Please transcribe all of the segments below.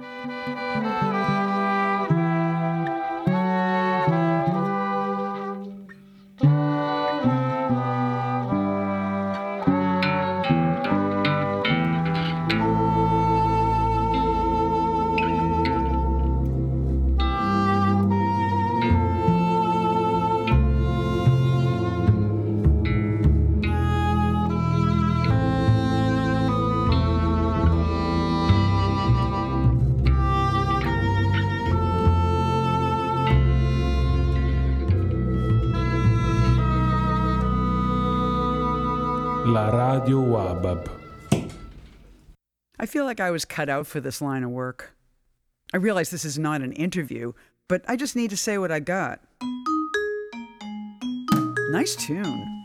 La feel like I was cut out for this line of work. I realize this is not an interview, but I just need to say what I got. Nice tune.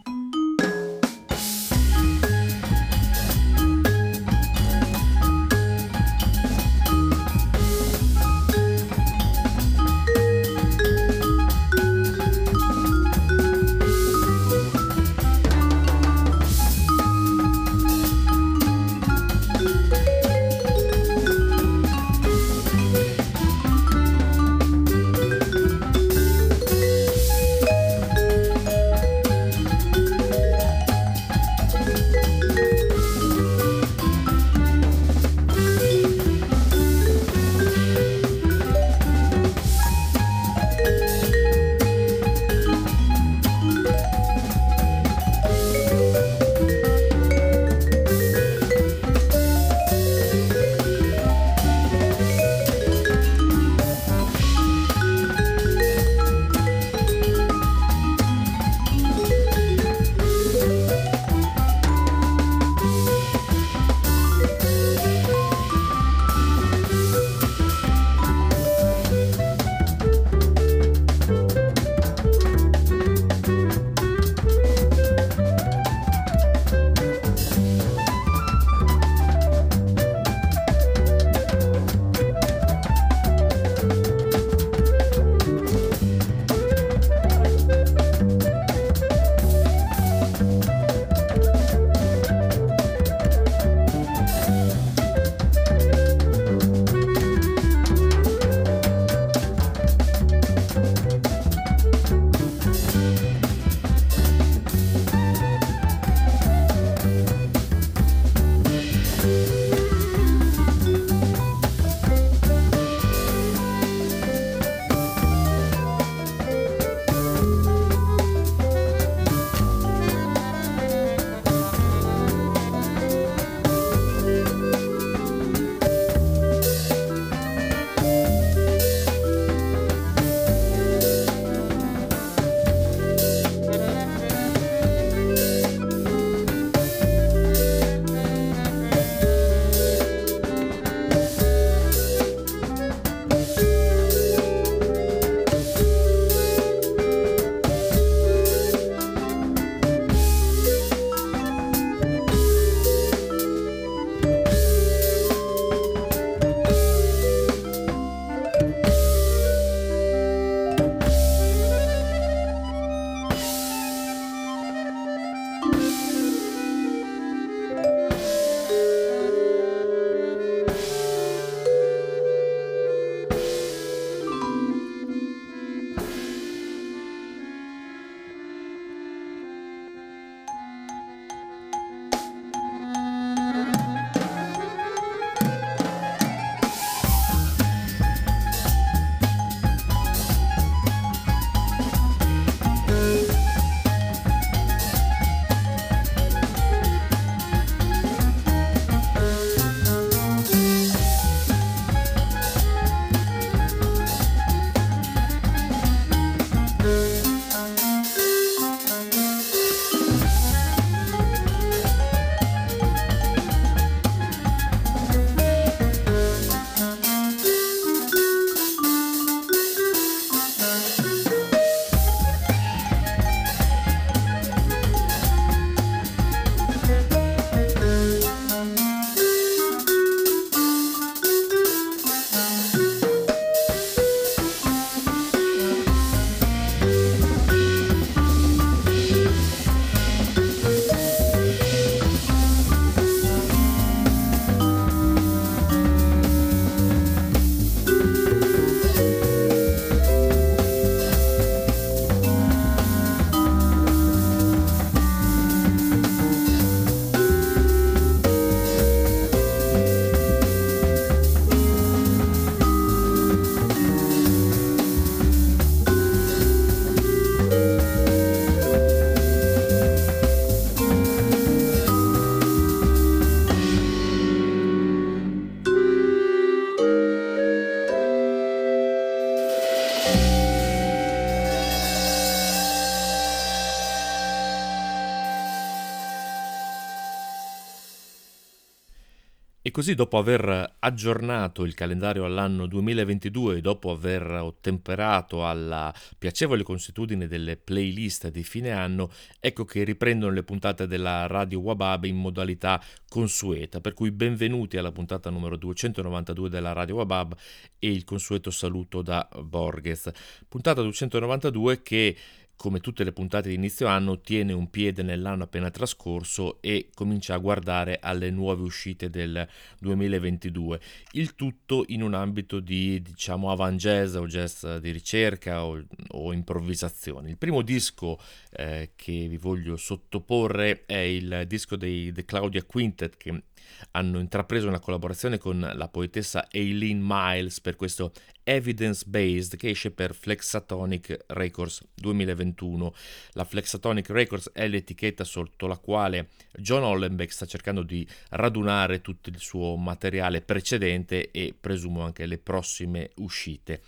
Così dopo aver aggiornato il calendario all'anno 2022 e dopo aver ottemperato alla piacevole consuetudine delle playlist di fine anno, ecco che riprendono le puntate della Radio Wabab in modalità consueta, per cui benvenuti alla puntata numero 292 della Radio Wabab e il consueto saluto da Borges. Puntata 292 che come tutte le puntate di inizio anno, tiene un piede nell'anno appena trascorso e comincia a guardare alle nuove uscite del 2022. Il tutto in un ambito di, diciamo, avant jazz o jazz di ricerca o, o improvvisazione. Il primo disco eh, che vi voglio sottoporre è il disco dei The Claudia Quintet che hanno intrapreso una collaborazione con la poetessa Aileen Miles per questo Evidence Based che esce per Flexatonic Records 2021. La Flexatonic Records è l'etichetta sotto la quale John Hollenbeck sta cercando di radunare tutto il suo materiale precedente e presumo anche le prossime uscite.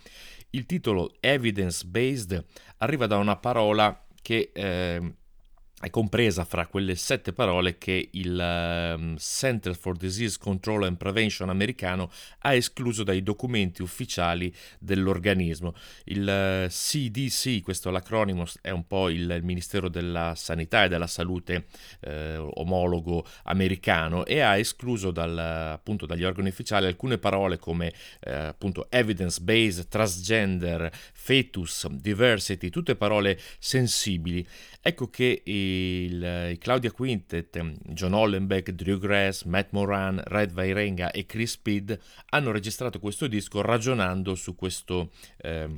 Il titolo Evidence Based arriva da una parola che eh, è compresa fra quelle sette parole che il um, Center for Disease Control and Prevention americano ha escluso dai documenti ufficiali dell'organismo. Il uh, eh, CDC, questo l'acronimo è un po' il Ministero della Sanità e della Salute eh, omologo americano e ha escluso dal, appunto, dagli organi ufficiali alcune parole come eh, appunto evidence based, transgender, fetus, diversity, tutte parole sensibili. Ecco che il, il Claudia Quintet, John Hollenbeck, Drew Grass, Matt Moran, Red Vairenga e Chris Speed hanno registrato questo disco ragionando su questo eh,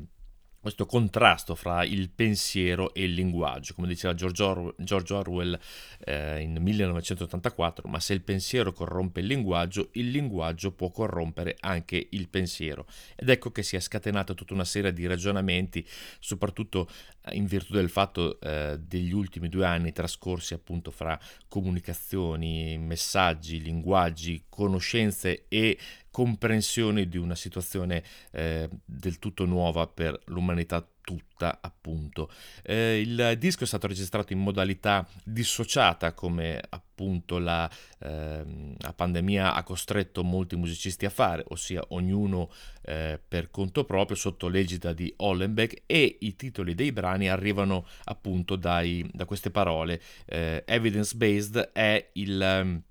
questo contrasto fra il pensiero e il linguaggio, come diceva George, Or- George Orwell eh, in 1984, ma se il pensiero corrompe il linguaggio, il linguaggio può corrompere anche il pensiero. Ed ecco che si è scatenata tutta una serie di ragionamenti, soprattutto in virtù del fatto eh, degli ultimi due anni trascorsi appunto fra comunicazioni, messaggi, linguaggi, conoscenze e comprensione di una situazione eh, del tutto nuova per l'umanità tutta, appunto. Eh, il disco è stato registrato in modalità dissociata, come appunto la, eh, la, pandemia ha costretto molti musicisti a fare, ossia ognuno eh, per conto proprio sotto l'egida di Hollenbeck e i titoli dei brani arrivano appunto dai, da queste parole. Eh, Evidence Based è il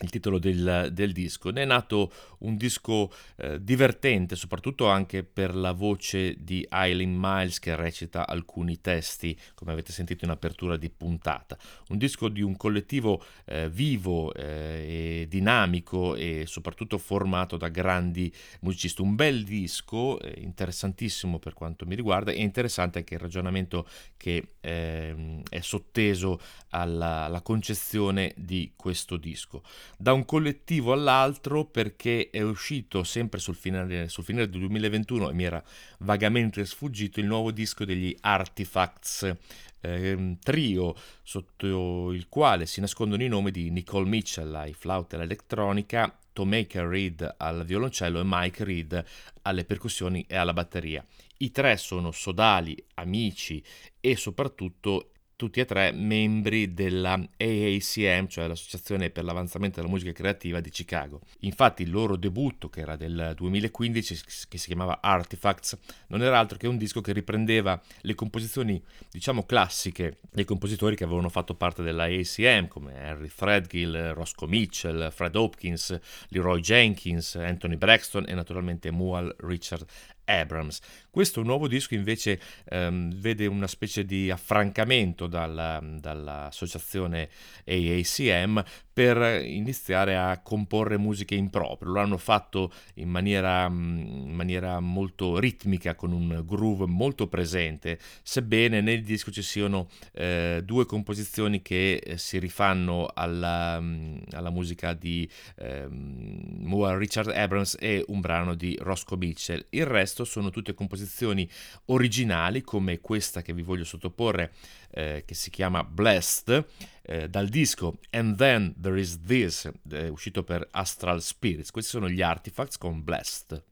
il titolo del, del, disco. Ne è nato un disco eh, divertente, soprattutto anche per la voce di Eileen Miles che recita alcuni testi, come avete sentito in apertura di puntata. Un disco di un collettivo eh, vivo eh, e dinamico e soprattutto formato da grandi musicisti. Un bel disco, eh, interessantissimo per quanto mi riguarda e interessante anche il ragionamento che ehm, è sotteso alla, alla concezione di questo disco da un collettivo all'altro perché è uscito sempre sul finale, sul finale del 2021 e mi era vagamente sfuggito il nuovo disco degli Artifacts, eh, trio sotto il quale si nascondono i nomi di Nicole Mitchell ai flauta e all'elettronica, Tomeka Reed al violoncello e Mike Reed alle percussioni e alla batteria. I tre sono sodali, amici e soprattutto tutti e tre membri della AACM, cioè l'Associazione per l'Avanzamento della Musica Creativa di Chicago. Infatti il loro debutto, che era del 2015, che si chiamava Artifacts, non era altro che un disco che riprendeva le composizioni, diciamo, classiche dei compositori che avevano fatto parte della AACM, come Henry Threadgill, Roscoe Mitchell, Fred Hopkins, Leroy Jenkins, Anthony Braxton e naturalmente Mual Richard Abrams. Questo nuovo disco invece ehm, vede una specie di affrancamento dalla, dall'associazione AACM per iniziare a comporre musiche in proprio. Lo hanno fatto in maniera, in maniera molto ritmica, con un groove molto presente, sebbene nel disco ci siano eh, due composizioni che eh, si rifanno alla, alla musica di eh, Richard Abrams e un brano di Roscoe Mitchell. Il resto sono tutte composizioni originali, come questa che vi voglio sottoporre, eh, che si chiama Blessed eh, dal disco And Then There Is This, eh, uscito per Astral Spirits. Questi sono gli artifacts con Blessed.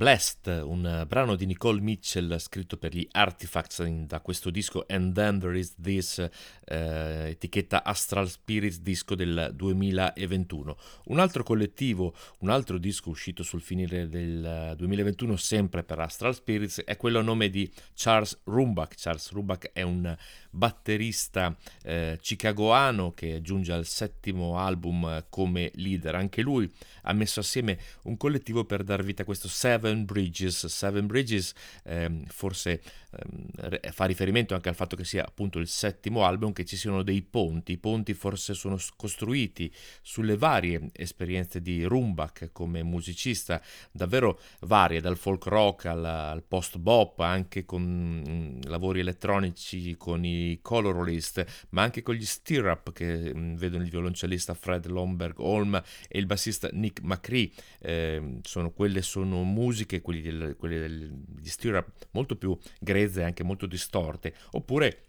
Blessed, un brano di Nicole Mitchell scritto per gli Artifacts da questo disco And Then There Is This, eh, etichetta Astral Spirits disco del 2021. Un altro collettivo, un altro disco uscito sul finire del 2021 sempre per Astral Spirits è quello a nome di Charles Rumbach. Charles Rumbach è un batterista eh, chicagoano che giunge al settimo album come leader. Anche lui ha messo assieme un collettivo per dar vita a questo Seven Bridges. Seven Bridges ehm, forse ehm, fa riferimento anche al fatto che sia appunto il settimo album, che ci siano dei ponti. I ponti forse sono costruiti sulle varie esperienze di Rumbach come musicista, davvero varie, dal folk rock al, al post bop, anche con mh, mm, lavori elettronici con i colorlist, ma anche con gli stirrup che mh, mm, vedono il violoncellista Fred Lomberg Holm e il bassista Nick McCree. Eh, sono, quelle sono musiche, quelli del, quelle degli stirrup molto più grezze e anche molto distorte, oppure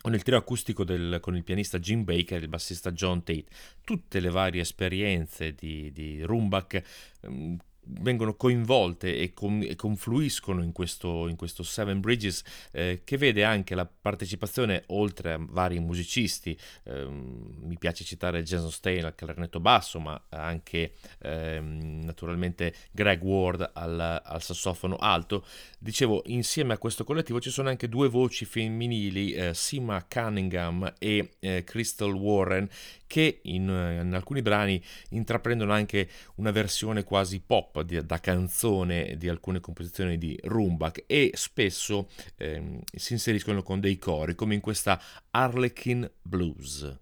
con il trio acustico del, con il pianista Jim Baker e il bassista John Tate. Tutte le varie esperienze di, di Rumbach mm, vengono coinvolte e, con, e confluiscono in questo, in questo, Seven Bridges eh, che vede anche la partecipazione oltre a vari musicisti eh, mi piace citare Jason Stein al clarinetto basso ma anche eh, naturalmente Greg Ward al, al, sassofono alto. Dicevo insieme a questo collettivo ci sono anche due voci femminili eh, Sima Cunningham e eh, Crystal Warren che in, in, alcuni brani intraprendono anche una versione quasi pop di, da canzone di alcune composizioni di Rumbach e spesso ehm, si inseriscono con dei cori come in questa Harlequin Blues.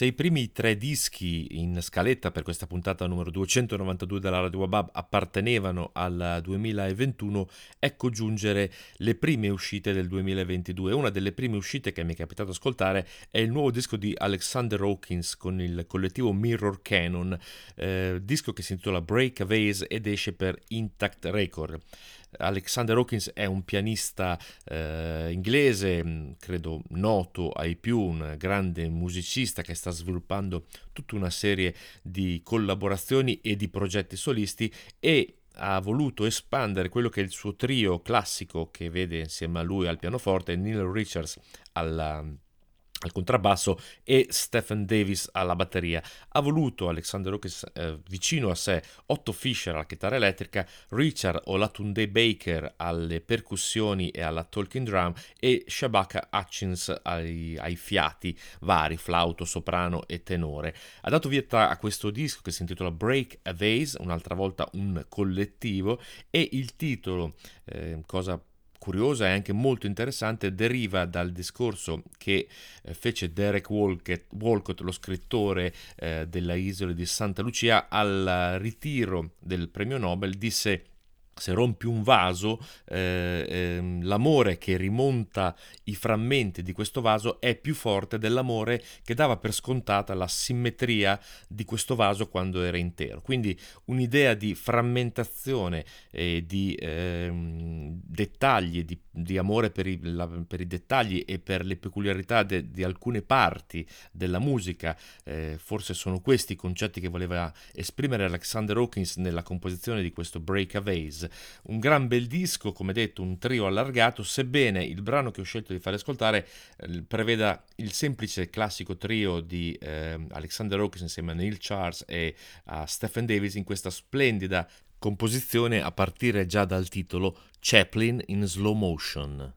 Se i primi tre dischi in scaletta per questa puntata numero 292 della Radio Wabab appartenevano al 2021, ecco giungere le prime uscite del 2022. Una delle prime uscite che mi è capitato ascoltare è il nuovo disco di Alexander Hawkins con il collettivo Mirror Canon, eh, disco che si intitola Break Vase ed esce per Intact Record. Alexander Hawkins è un pianista eh, inglese, mm, credo noto ai più, un grande musicista che sta sviluppando tutta una serie di collaborazioni e di progetti solisti e ha voluto espandere quello che è il suo trio classico che vede insieme a lui al pianoforte Neil Richards alla al contrabbasso e Stephen Davis alla batteria. Ha voluto Alexander Hawkins eh, vicino a sé Otto Fischer alla chitarra elettrica, Richard Olatunde Baker alle percussioni e alla talking drum e Shabaka Hutchins ai, ai, fiati vari, flauto, soprano e tenore. Ha dato vita a questo disco che si intitola Break a Vase, un'altra volta un collettivo, e il titolo, eh, cosa curiosa e anche molto interessante deriva dal discorso che eh, fece Derek Walcott, Walcott lo scrittore eh, della isola di Santa Lucia al ritiro del premio Nobel disse se rompi un vaso, eh, eh, l'amore che rimonta i frammenti di questo vaso è più forte dell'amore che dava per scontata la simmetria di questo vaso quando era intero. Quindi un'idea di frammentazione e di eh, dettagli, di, di amore per i, la, per i, dettagli e per le peculiarità de, di alcune parti della musica, eh, forse sono questi i concetti che voleva esprimere Alexander Hawkins nella composizione di questo Break a Vase un gran bel disco, come detto, un trio allargato, sebbene il brano che ho scelto di fare ascoltare eh, preveda il semplice classico trio di eh, Alexander Hawkins insieme a Neil Charles e a Stephen Davis in questa splendida composizione a partire già dal titolo Chaplin in slow motion.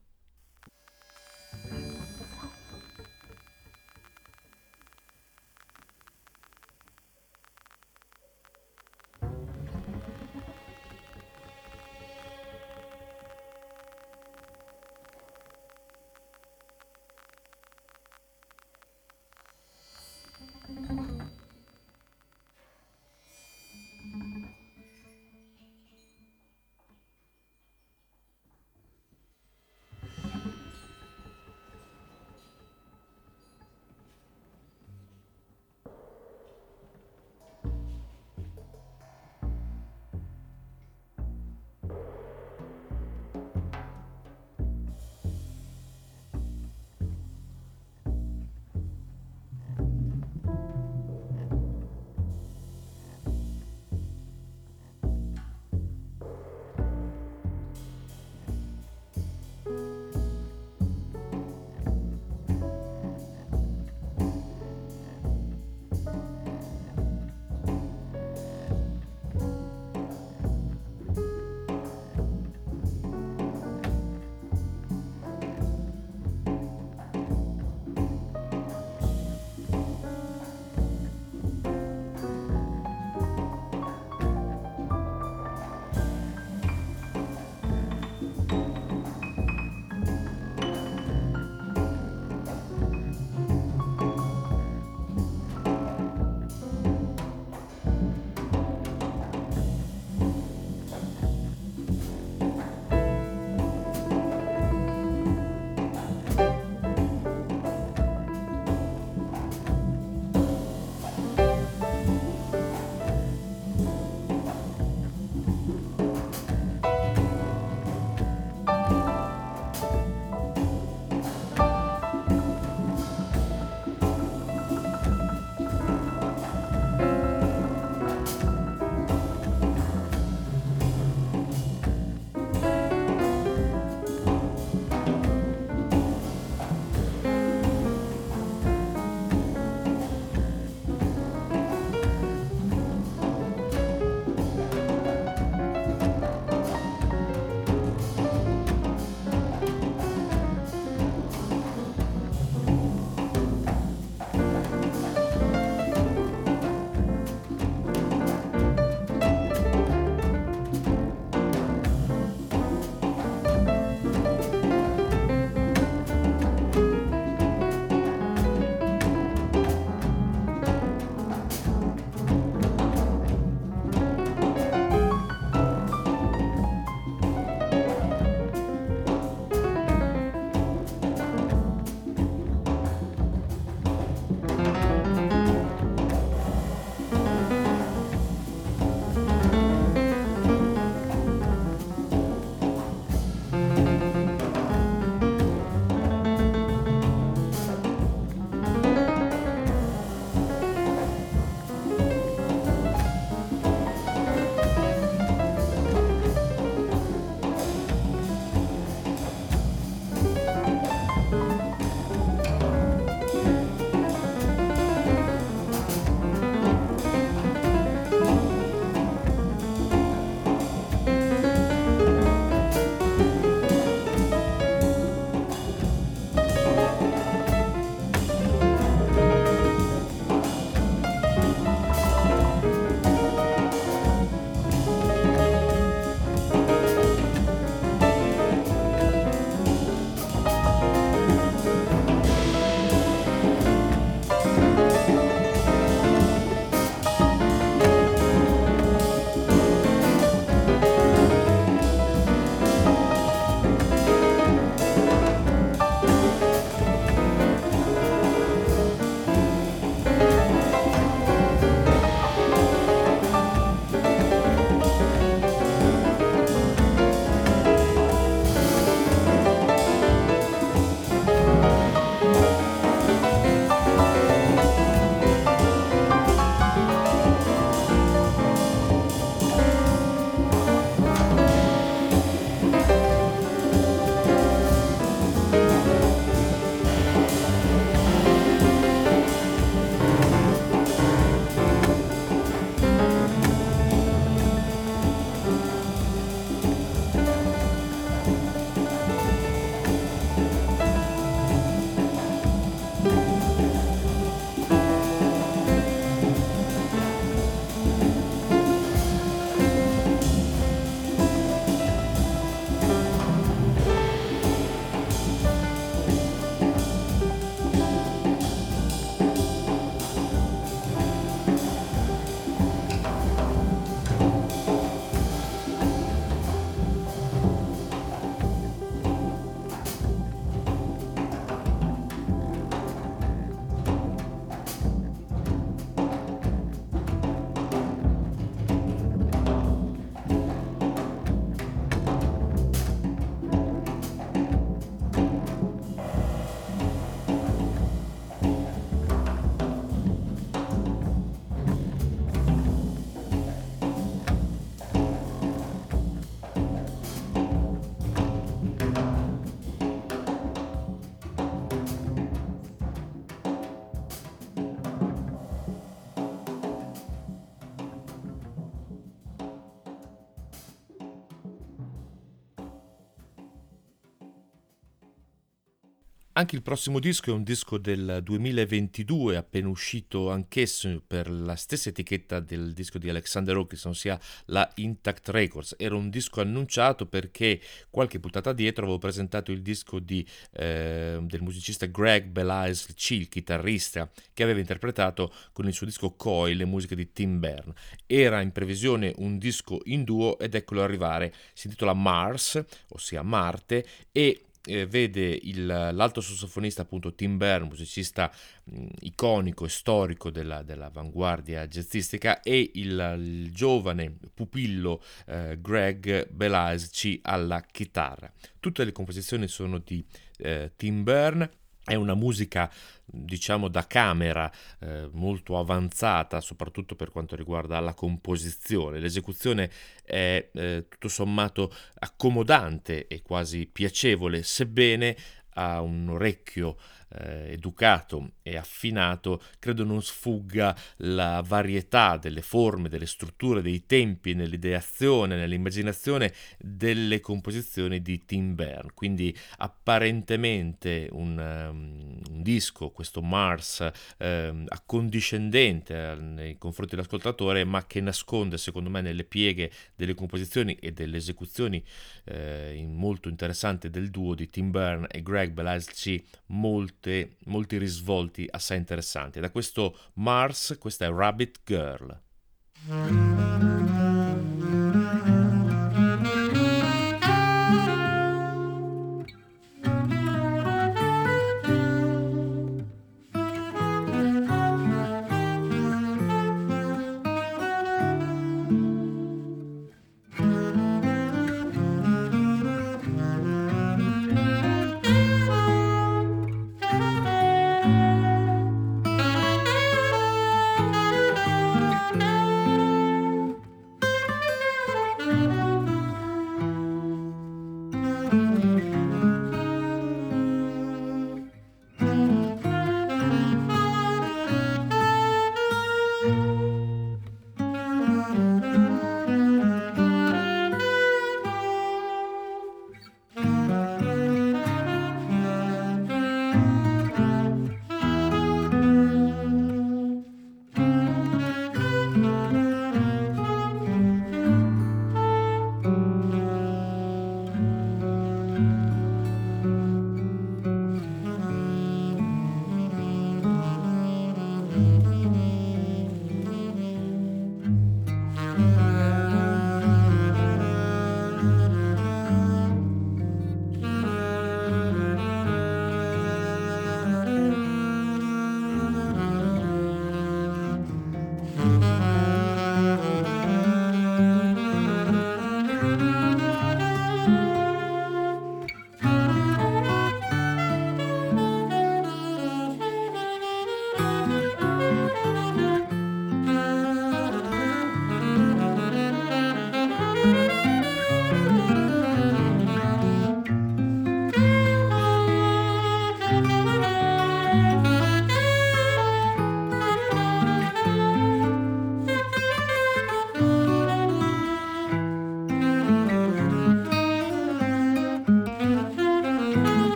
Anche il prossimo disco è un disco del 2022, appena uscito anch'esso per la stessa etichetta del disco di Alexander Hawkins, ossia la Intact Records. Era un disco annunciato perché qualche puntata dietro avevo presentato il disco di, eh, del musicista Greg Belize C, il chitarrista, che aveva interpretato con il suo disco Koi le musiche di Tim Berne. Era in previsione un disco in duo ed eccolo arrivare. Si intitola Mars, ossia Marte, e eh, vede il, l'alto sassofonista appunto Tim Berne, musicista mh, iconico e storico della, dell'avanguardia jazzistica e il, il giovane pupillo eh, Greg Belaisci alla chitarra. Tutte le composizioni sono di eh, Tim Berne è una musica, diciamo, da camera eh, molto avanzata, soprattutto per quanto riguarda la composizione. L'esecuzione è eh, tutto sommato accomodante e quasi piacevole, sebbene a un orecchio eh, educato e affinato, credo non sfugga la varietà delle forme, delle strutture, dei tempi nell'ideazione, nell'immaginazione delle composizioni di Tim Berne. Quindi apparentemente un, um, un disco, questo Mars, eh, accondiscendente nei confronti dell'ascoltatore, ma che nasconde secondo me nelle pieghe delle composizioni e delle esecuzioni eh, molto interessanti del duo di Tim Berne e Greg Belasci molto molte, molti risvolti assai interessanti. Da questo Mars, questa è Rabbit Girl.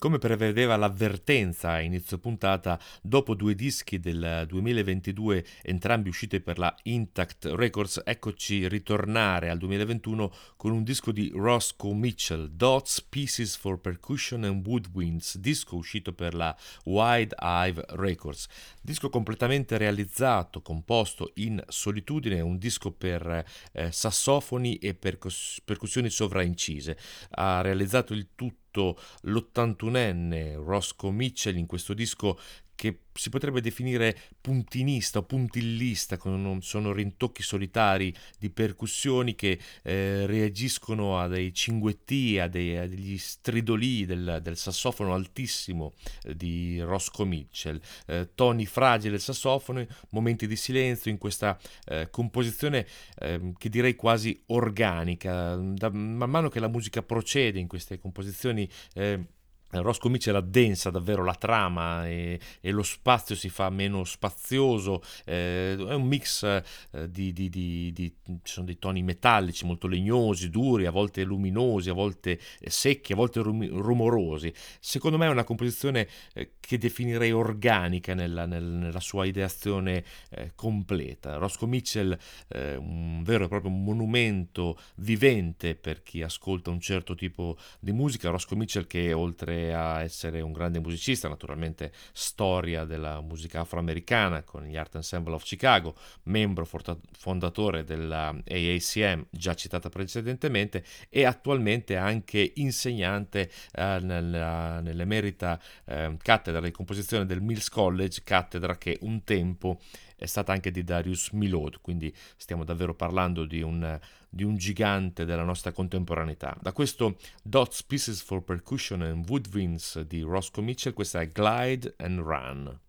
Come prevedeva l'avvertenza a inizio puntata, dopo due dischi del 2022, entrambi usciti per la Intact Records, eccoci ritornare al 2021 con un disco di Roscoe Mitchell, Dots, Pieces for Percussion and Woodwinds, disco uscito per la Wide Hive Records. Disco completamente realizzato, composto in solitudine, un disco per eh, sassofoni e percus- percussioni sovraincise. Ha realizzato il tutto l'81enne Roscoe Mitchell in questo disco che si potrebbe definire puntinista o puntillista, sono rintocchi solitari di percussioni che eh, reagiscono a dei cinguetti, a, dei, a degli stridoli del, del sassofono altissimo eh, di Roscoe Mitchell, eh, toni fragili del sassofono, momenti di silenzio in questa eh, composizione ehm, che direi quasi organica, da, man mano che la musica procede in queste composizioni eh, Roscoe Mitchell addensa davvero la trama e, e, lo spazio si fa meno spazioso, eh, è un mix eh, di, di, di, di, ci sono dei toni metallici molto legnosi, duri, a volte luminosi, a volte secchi, a volte rum- rumorosi. Secondo me è una composizione eh, che definirei organica nella, nel, nella sua ideazione eh, completa. Roscoe Mitchell è un vero e proprio monumento vivente per chi ascolta un certo tipo di musica. Roscoe Mitchell che oltre a essere un grande musicista, naturalmente storia della musica afroamericana con gli Art Ensemble of Chicago, membro fondatore della AACM già citata precedentemente e attualmente anche insegnante eh, nella, nell'emerita eh, cattedra di composizione del Mills College, cattedra che un tempo è stata anche di Darius Milhaud, quindi stiamo davvero parlando di un, di un gigante della nostra contemporaneità. Da questo Dots Pieces for Percussion and Woodwinds di Roscoe Mitchell, questa è Glide and Run.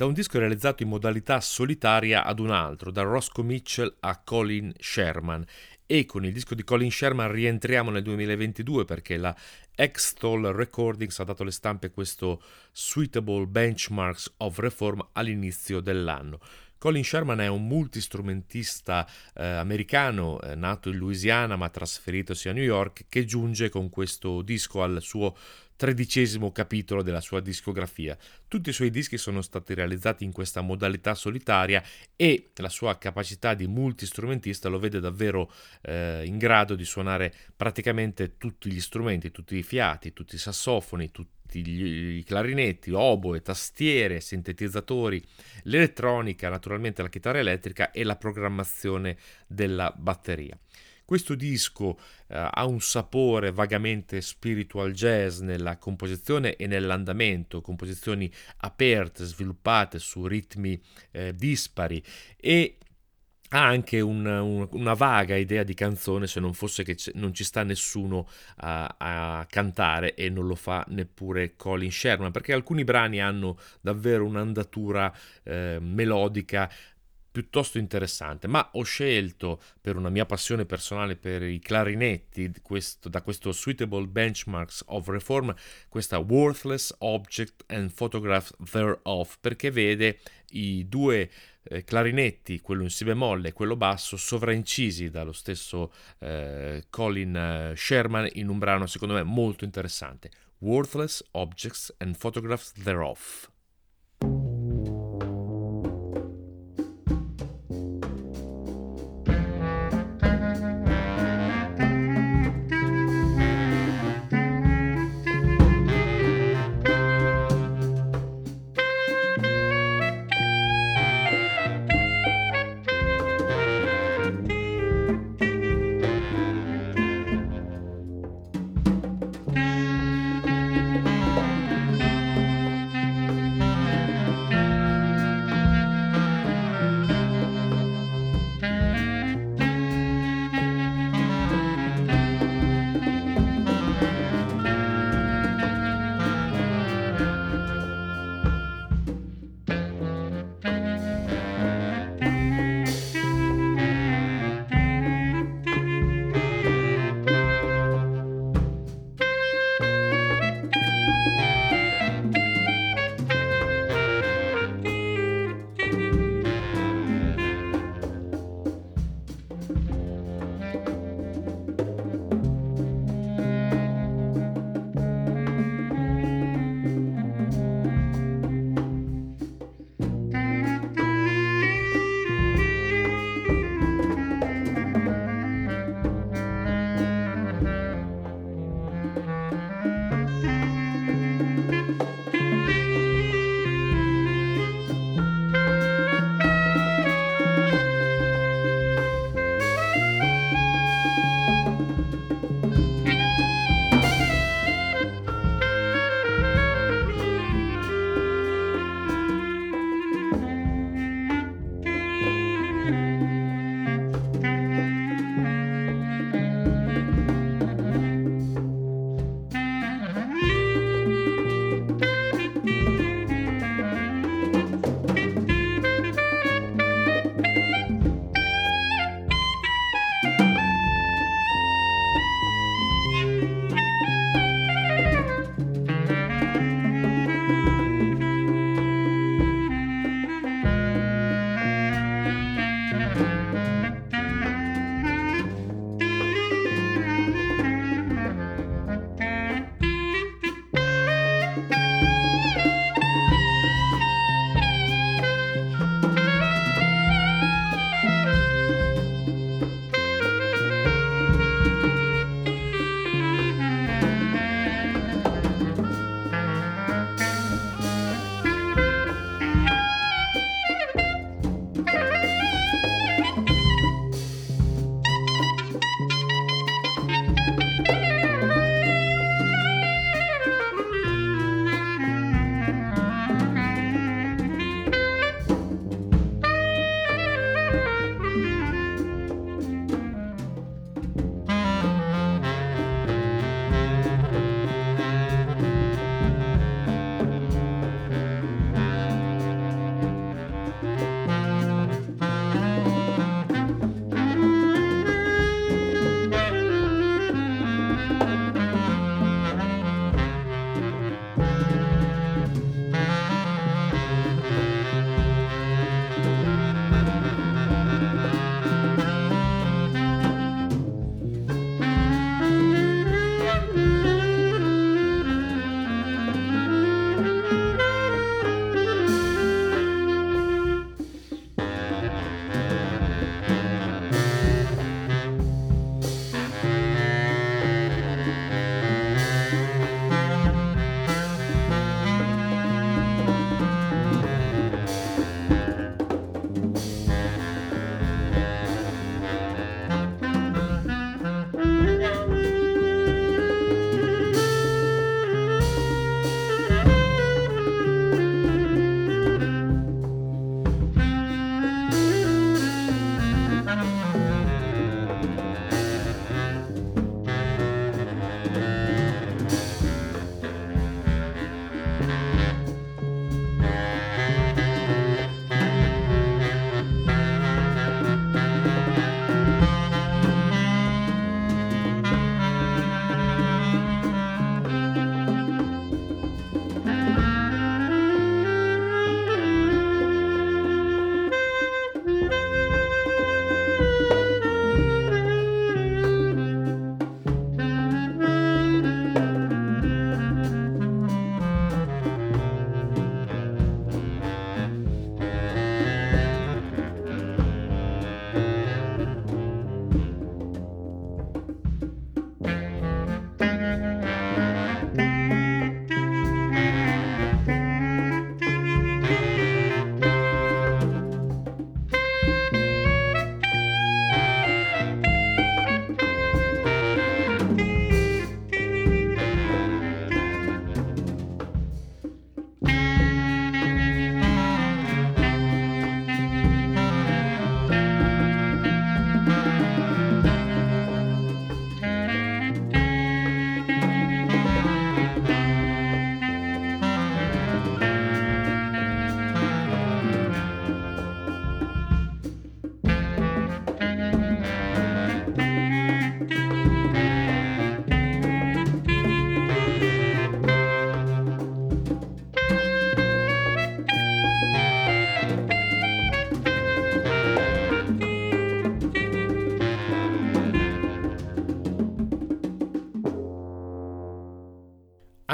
Da un disco realizzato in modalità solitaria ad un altro, da Roscoe Mitchell a Colin Sherman. E con il disco di Colin Sherman rientriamo nel 2022 perché la Extol Recordings ha dato le stampe questo Suitable Benchmarks of Reform all'inizio dell'anno. Colin Sherman è un multistrumentista eh, americano, eh, nato in Louisiana ma trasferitosi a New York, che giunge con questo disco al suo tredicesimo capitolo della sua discografia. Tutti i suoi dischi sono stati realizzati in questa modalità solitaria e la sua capacità di multistrumentista lo vede davvero eh, in grado di suonare praticamente tutti gli strumenti, tutti i fiati, tutti i sassofoni, tutti i clarinetti, oboe, tastiere, sintetizzatori, l'elettronica, naturalmente la chitarra elettrica e la programmazione della batteria. Questo disco eh, ha un sapore vagamente spiritual jazz nella composizione e nell'andamento, composizioni aperte, sviluppate su ritmi eh, dispari e ha anche un, un, una vaga idea di canzone se non fosse che non ci sta nessuno a, a, cantare e non lo fa neppure Colin Sherman perché alcuni brani hanno davvero un'andatura eh, melodica piuttosto interessante, ma ho scelto per una mia passione personale per i clarinetti questo, da questo Suitable Benchmarks of Reform questa Worthless Object and Photographs Thereof perché vede i due eh, clarinetti, quello in si bemolle e quello basso, sovraincisi dallo stesso eh, Colin eh, Sherman in un brano secondo me molto interessante. Worthless Objects and Photographs Thereof.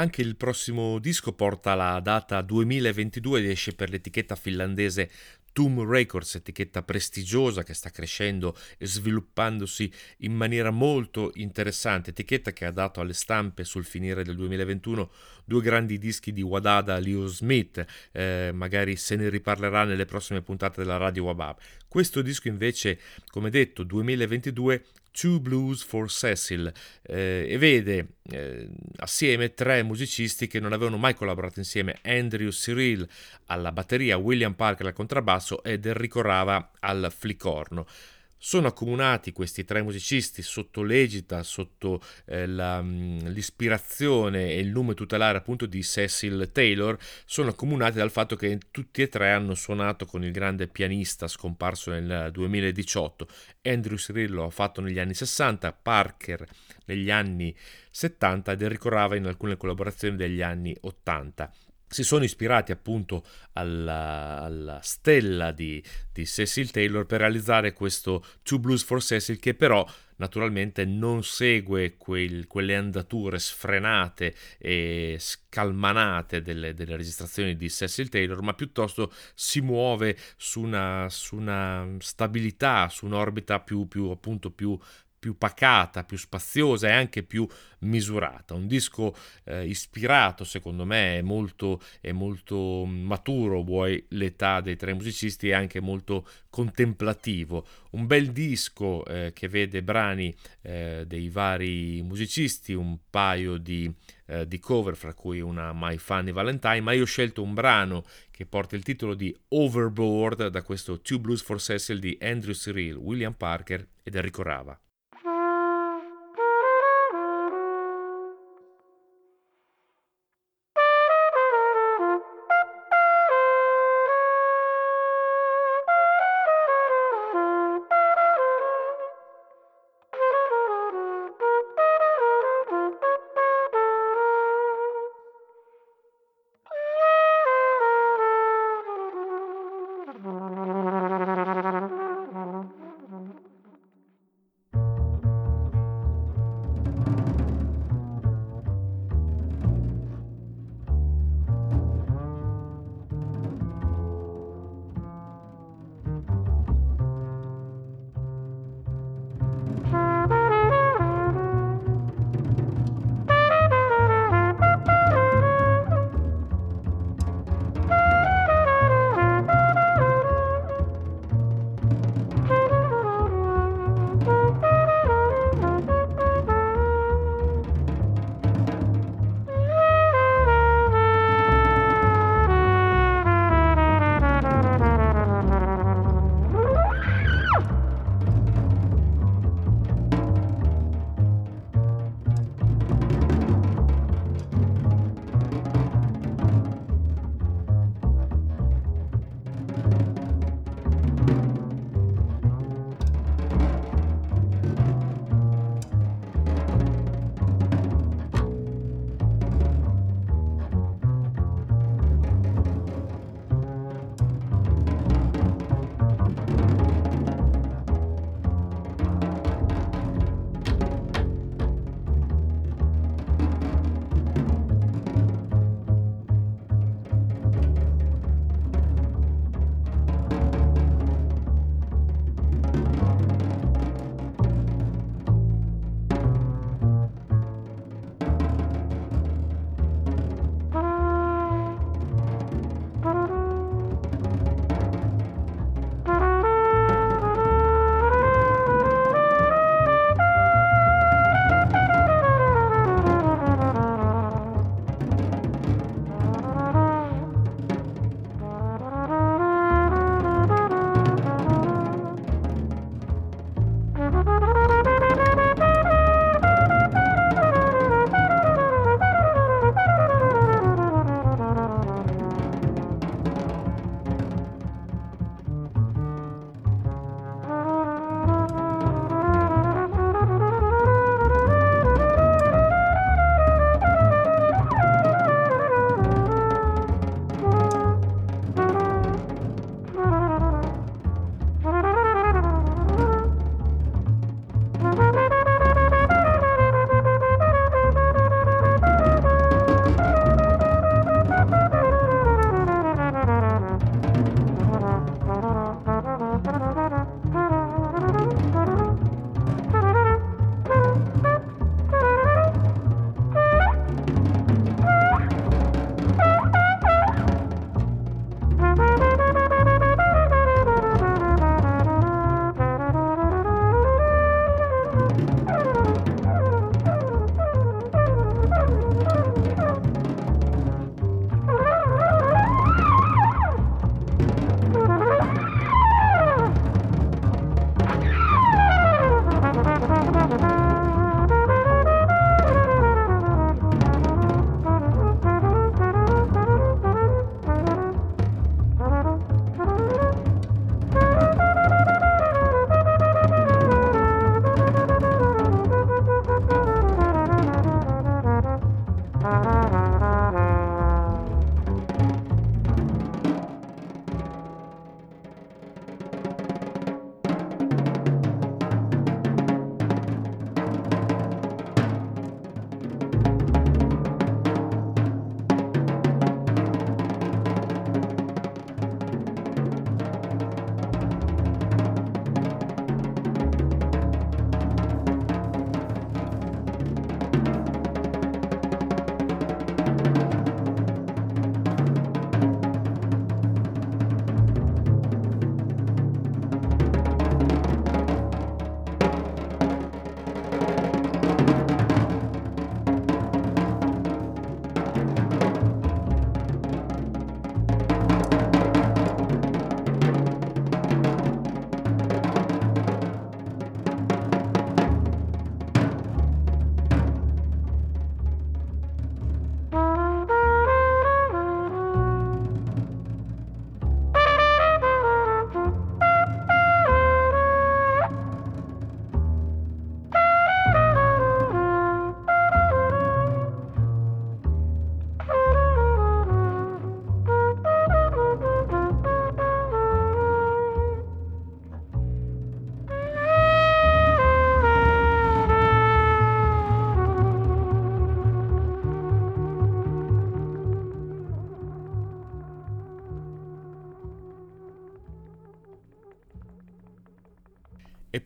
Anche il prossimo disco porta la data 2022 ed esce per l'etichetta finlandese Tomb Records, etichetta prestigiosa che sta crescendo e sviluppandosi in maniera molto interessante, etichetta che ha dato alle stampe sul finire del 2021 due grandi dischi di Wadada Leo Smith, eh, magari se ne riparlerà nelle prossime puntate della Radio Wabab. Questo disco invece, come detto, 2022 Two Blues for Cecil eh, e vede eh, assieme tre musicisti che non avevano mai collaborato insieme, Andrew Cyril alla batteria, William Parker al contrabbasso ed Enrico Rava al flicorno. Sono accomunati questi tre musicisti sotto l'egita, sotto eh, la, mm, l'ispirazione e il nome tutelare appunto di Cecil Taylor, sono accomunati dal fatto che tutti e tre hanno suonato con il grande pianista scomparso nel 2018. Andrew Cirillo ha fatto negli anni 60, Parker negli anni 70 ed Enrico Rava in alcune collaborazioni degli anni 80 si sono ispirati appunto alla, alla stella di, di, Cecil Taylor per realizzare questo Two Blues for Cecil che però naturalmente non segue quel, quelle andature sfrenate e scalmanate delle, delle, registrazioni di Cecil Taylor ma piuttosto si muove su una, su una stabilità, su un'orbita più, più appunto più più pacata, più spaziosa e anche più misurata. Un disco eh, ispirato, secondo me, è molto, è molto maturo, vuoi l'età dei tre musicisti, e anche molto contemplativo. Un bel disco eh, che vede brani eh, dei vari musicisti, un paio di, eh, di cover, fra cui una My Funny Valentine, ma io ho scelto un brano che porta il titolo di Overboard da questo Two Blues for Cecil di Andrew Cyril, William Parker ed Enrico Rava.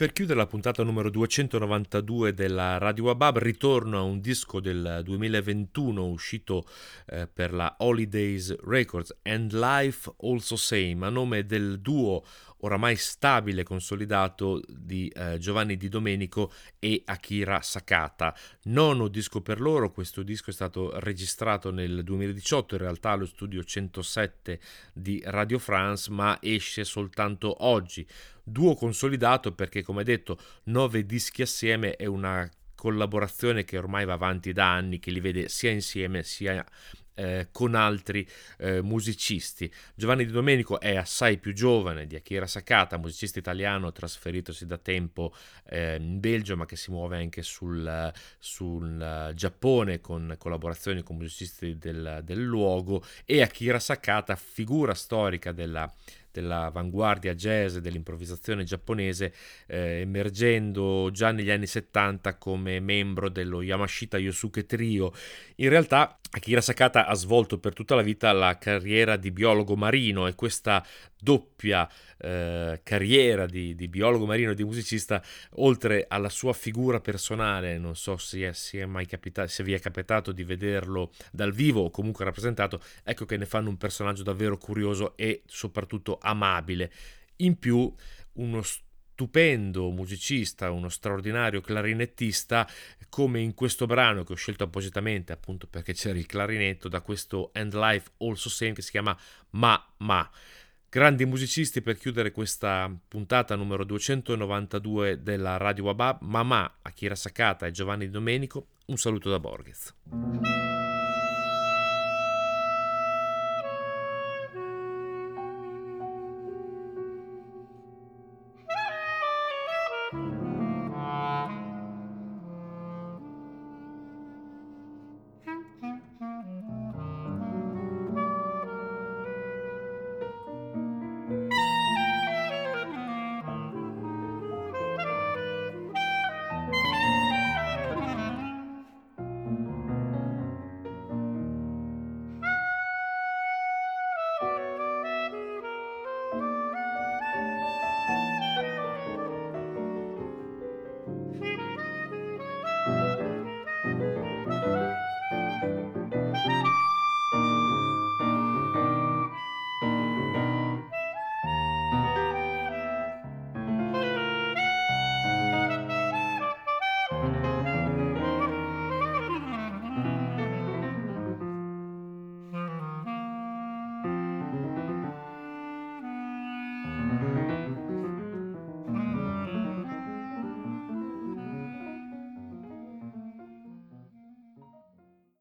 Per chiudere la puntata numero 292 della Radio Wabab ritorno a un disco del 2021 uscito eh, per la Holidays Records and Life Also Same a nome del duo oramai stabile consolidato di eh, Giovanni Di Domenico e Akira Sakata. Nono disco per loro, questo disco è stato registrato nel 2018 in realtà allo studio 107 di Radio France ma esce soltanto oggi. Duo consolidato perché come detto nove dischi assieme è una collaborazione che ormai va avanti da anni, che li vede sia insieme sia eh, con altri eh, musicisti. Giovanni Di Domenico è assai più giovane di Akira Sakata, musicista italiano trasferitosi da tempo eh, in Belgio, ma che si muove anche sul, sul Giappone con collaborazioni con musicisti del, del luogo. E Akira Sakata, figura storica della dell'avanguardia jazz e dell'improvvisazione giapponese, eh, emergendo già negli anni 70 come membro dello Yamashita Yosuke Trio. In realtà Akira Sakata ha svolto per tutta la vita la carriera di biologo marino e questa doppia eh, carriera di, di, biologo marino e di musicista, oltre alla sua figura personale, non so se, è, se, è mai capitato, se vi è capitato di vederlo dal vivo o comunque rappresentato, ecco che ne fanno un personaggio davvero curioso e soprattutto amabile. In più, uno stupendo musicista, uno straordinario clarinettista, come in questo brano che ho scelto appositamente appunto perché c'era il clarinetto da questo End Life Also Same che si chiama Ma Ma. Grandi musicisti per chiudere questa puntata numero 292 della Radio Wabab, Mamà, Akira Sakata e Giovanni Domenico, un saluto da Borghez.